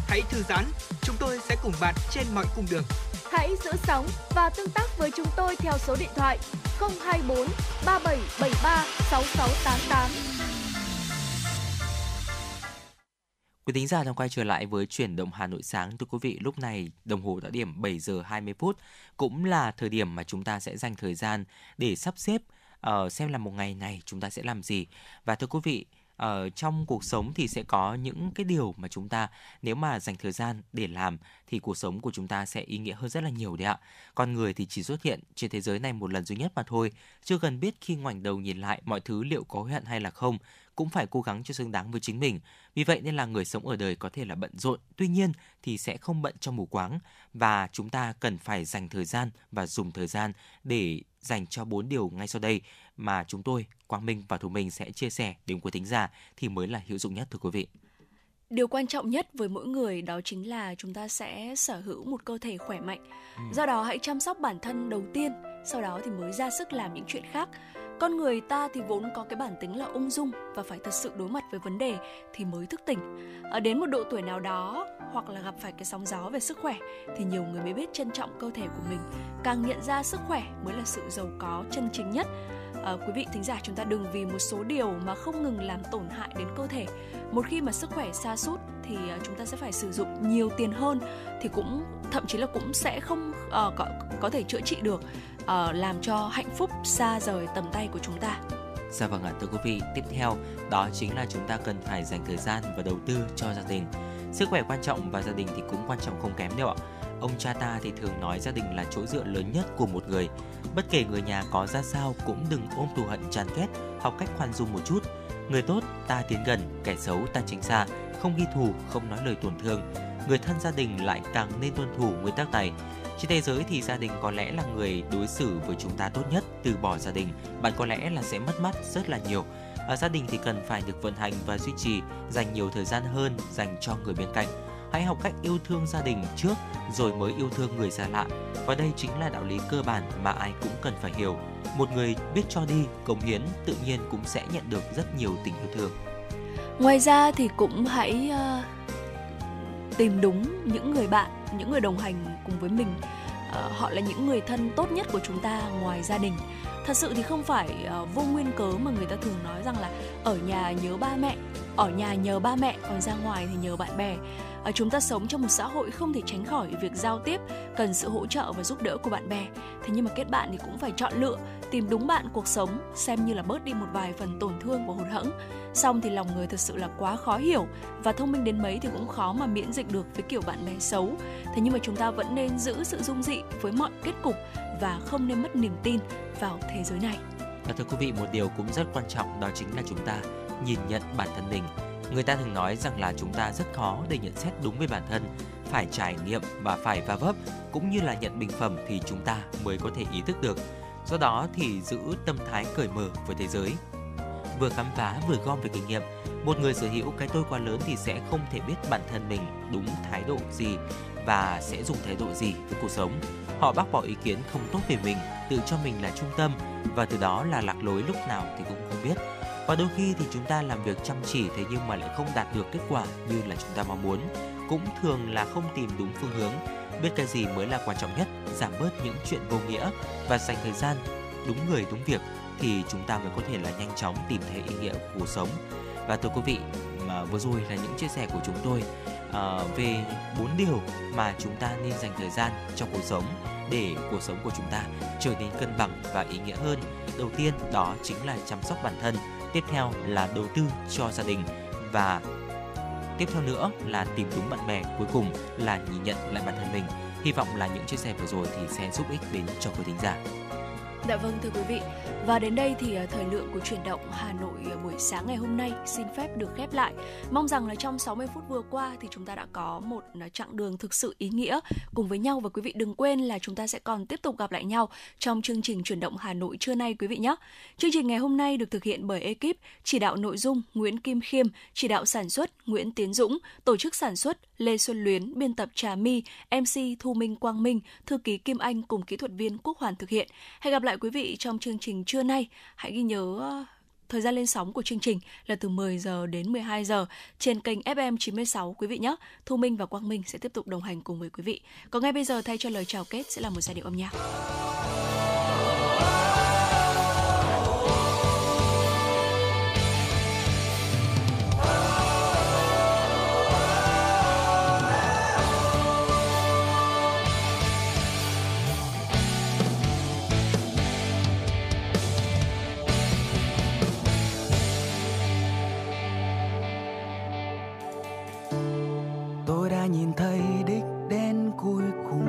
Hãy thư giãn, chúng tôi sẽ cùng bạn trên mọi cung đường. Hãy giữ sóng và tương tác với chúng tôi theo số điện thoại 024 3773 6688. Quý thính giả đang quay trở lại với chuyển động Hà Nội sáng thưa quý vị, lúc này đồng hồ đã điểm 7 giờ 20 phút, cũng là thời điểm mà chúng ta sẽ dành thời gian để sắp xếp ờ, xem là một ngày này chúng ta sẽ làm gì. Và thưa quý vị, ở trong cuộc sống thì sẽ có những cái điều mà chúng ta nếu mà dành thời gian để làm thì cuộc sống của chúng ta sẽ ý nghĩa hơn rất là nhiều đấy ạ. Con người thì chỉ xuất hiện trên thế giới này một lần duy nhất mà thôi, chưa cần biết khi ngoảnh đầu nhìn lại mọi thứ liệu có hối hận hay là không, cũng phải cố gắng cho xứng đáng với chính mình. Vì vậy nên là người sống ở đời có thể là bận rộn, tuy nhiên thì sẽ không bận trong mù quáng và chúng ta cần phải dành thời gian và dùng thời gian để dành cho bốn điều ngay sau đây mà chúng tôi, Quang Minh và Thu Minh sẽ chia sẻ đến quý thính giả thì mới là hữu dụng nhất thưa quý vị. điều quan trọng nhất với mỗi người đó chính là chúng ta sẽ sở hữu một cơ thể khỏe mạnh. Do đó hãy chăm sóc bản thân đầu tiên, sau đó thì mới ra sức làm những chuyện khác. Con người ta thì vốn có cái bản tính là ung dung và phải thật sự đối mặt với vấn đề thì mới thức tỉnh. Ở đến một độ tuổi nào đó hoặc là gặp phải cái sóng gió về sức khỏe thì nhiều người mới biết trân trọng cơ thể của mình. Càng nhận ra sức khỏe mới là sự giàu có chân chính nhất. À, quý vị thính giả chúng ta đừng vì một số điều mà không ngừng làm tổn hại đến cơ thể. Một khi mà sức khỏe xa sút thì ờ, chúng ta sẽ phải sử dụng nhiều tiền hơn thì cũng thậm chí là cũng sẽ không uh, có có thể chữa trị được uh, làm cho hạnh phúc xa rời tầm tay của chúng ta. Dạ vâng ạ, thưa quý vị, tiếp theo đó chính là chúng ta cần phải dành thời gian và đầu tư cho gia đình. Sức khỏe quan trọng và gia đình thì cũng quan trọng không kém đâu ạ. Ông cha ta thì thường nói gia đình là chỗ dựa lớn nhất của một người. Bất kể người nhà có ra sao cũng đừng ôm thù hận chán ghét, học cách khoan dung một chút. Người tốt ta tiến gần, kẻ xấu ta tránh xa, không ghi thù, không nói lời tổn thương. Người thân gia đình lại càng nên tuân thủ nguyên tắc này. Trên thế giới thì gia đình có lẽ là người đối xử với chúng ta tốt nhất. Từ bỏ gia đình, bạn có lẽ là sẽ mất mát rất là nhiều. Ở gia đình thì cần phải được vận hành và duy trì, dành nhiều thời gian hơn dành cho người bên cạnh. Hãy học cách yêu thương gia đình trước rồi mới yêu thương người xa lạ. Và đây chính là đạo lý cơ bản mà ai cũng cần phải hiểu. Một người biết cho đi, cống hiến tự nhiên cũng sẽ nhận được rất nhiều tình yêu thương. Ngoài ra thì cũng hãy ờ, tìm đúng những người bạn, những người đồng hành cùng với mình. Ờ, họ là những người thân tốt nhất của chúng ta ngoài gia đình. Thật sự thì không phải ờ, vô nguyên cớ mà người ta thường nói rằng là ở nhà nhớ ba mẹ, ở nhà nhờ ba mẹ, còn ra ngoài thì nhờ bạn bè. Ờ, chúng ta sống trong một xã hội không thể tránh khỏi việc giao tiếp, cần sự hỗ trợ và giúp đỡ của bạn bè. Thế nhưng mà kết bạn thì cũng phải chọn lựa, tìm đúng bạn cuộc sống, xem như là bớt đi một vài phần tổn thương và hụt hẫng. Xong thì lòng người thật sự là quá khó hiểu và thông minh đến mấy thì cũng khó mà miễn dịch được với kiểu bạn bè xấu. Thế nhưng mà chúng ta vẫn nên giữ sự dung dị với mọi kết cục và không nên mất niềm tin vào thế giới này. Và thưa quý vị, một điều cũng rất quan trọng đó chính là chúng ta nhìn nhận bản thân mình. Người ta thường nói rằng là chúng ta rất khó để nhận xét đúng về bản thân, phải trải nghiệm và phải va vấp cũng như là nhận bình phẩm thì chúng ta mới có thể ý thức được. Do đó thì giữ tâm thái cởi mở với thế giới. Vừa khám phá vừa gom về kinh nghiệm, một người sở hữu cái tôi quá lớn thì sẽ không thể biết bản thân mình đúng thái độ gì và sẽ dùng thái độ gì với cuộc sống. Họ bác bỏ ý kiến không tốt về mình, tự cho mình là trung tâm và từ đó là lạc lối lúc nào thì cũng không biết. Và đôi khi thì chúng ta làm việc chăm chỉ thế nhưng mà lại không đạt được kết quả như là chúng ta mong muốn. Cũng thường là không tìm đúng phương hướng. Biết cái gì mới là quan trọng nhất, giảm bớt những chuyện vô nghĩa và dành thời gian đúng người đúng việc thì chúng ta mới có thể là nhanh chóng tìm thấy ý nghĩa của cuộc sống. Và thưa quý vị, mà vừa rồi là những chia sẻ của chúng tôi uh, về bốn điều mà chúng ta nên dành thời gian trong cuộc sống để cuộc sống của chúng ta trở nên cân bằng và ý nghĩa hơn. Đầu tiên đó chính là chăm sóc bản thân, tiếp theo là đầu tư cho gia đình và tiếp theo nữa là tìm đúng bạn bè, cuối cùng là nhìn nhận lại bản thân mình. Hy vọng là những chia sẻ vừa rồi thì sẽ giúp ích đến cho quý thính giả. Dạ vâng thưa quý vị và đến đây thì ờ, thời lượng của chuyển động Hà Nội ờ, buổi sáng ngày hôm nay xin phép được khép lại. Mong rằng là trong 60 phút vừa qua thì chúng ta đã có một ờ, chặng đường thực sự ý nghĩa cùng với nhau. Và quý vị đừng quên là chúng ta sẽ còn tiếp tục gặp lại nhau trong chương trình chuyển động Hà Nội trưa nay quý vị nhé. Chương trình ngày hôm nay được thực hiện bởi ekip chỉ đạo nội dung Nguyễn Kim Khiêm, chỉ đạo sản xuất Nguyễn Tiến Dũng, tổ chức sản xuất Lê Xuân Luyến, biên tập Trà My, MC Thu Minh Quang Minh, thư ký Kim Anh cùng kỹ thuật viên Quốc Hoàn thực hiện. Hẹn gặp lại quý vị trong chương trình trưa nay. Hãy ghi nhớ ờ, thời gian lên sóng của chương trình là từ 10 giờ đến 12 giờ trên kênh FM 96 quý vị nhé. Thu Minh và Quang Minh sẽ tiếp tục đồng hành cùng với quý vị. Còn ngay bây giờ, thay cho lời chào kết, sẽ là một giai điệu âm nhạc. Nhìn thấy đích đến cuối cùng,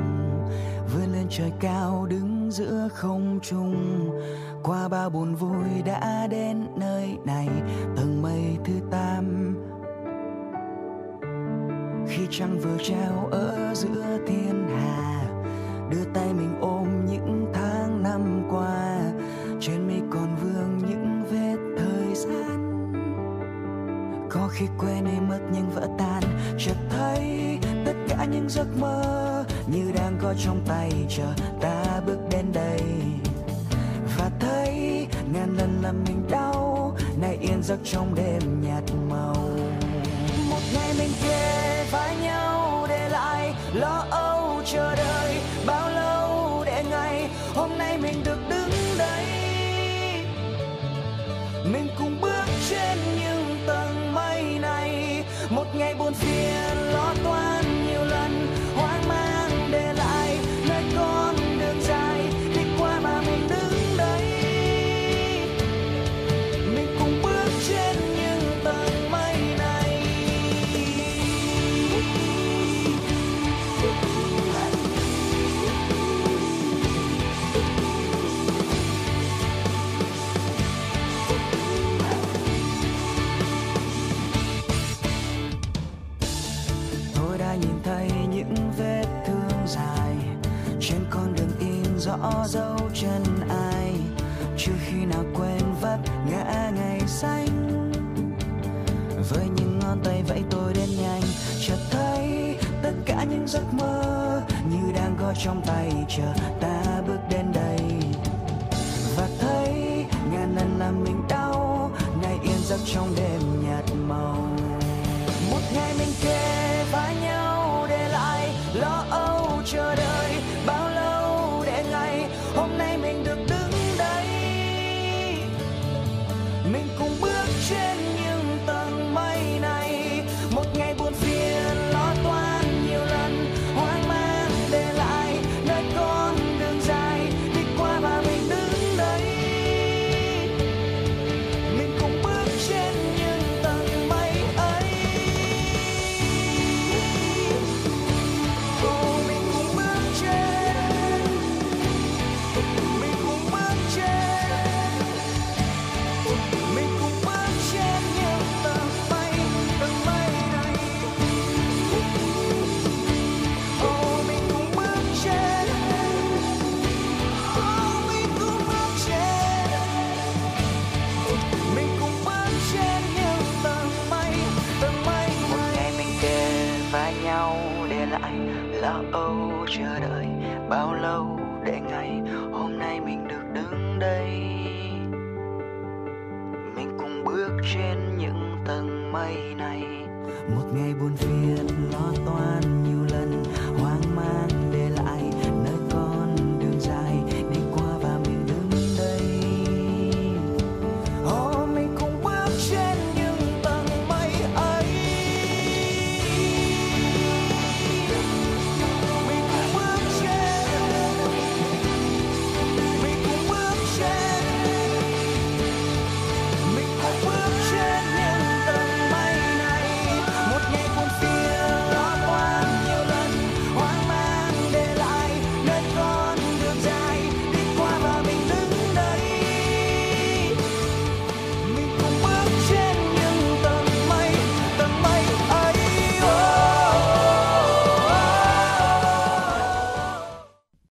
vươn lên trời cao đứng giữa không trung. Qua bao buồn vui đã đến nơi này, tầng mây thứ tám. Khi trăng vừa treo ở giữa thiên hà, đưa tay mình trong tay chờ ta bước đến đây. Và thấy ngàn lần làm mình đau, nay yên giấc trong đêm nhạt màu. Một ngày mình kề vai nhau để lại lo âu chờ đợi bao lâu để ngày hôm nay mình được đứng đây. Mình cùng bước trên những tầng mây này, một ngày buồn phiền rõ dấu chân ai. Chưa khi nào quên vấp ngã ngày xanh. Với những ngón tay vẫy tôi đến nhanh, chợt thấy tất cả những giấc mơ như đang có trong tay chờ ta bước đến đây. Và thấy ngàn lần làm mình đau nay yên giấc trong đêm.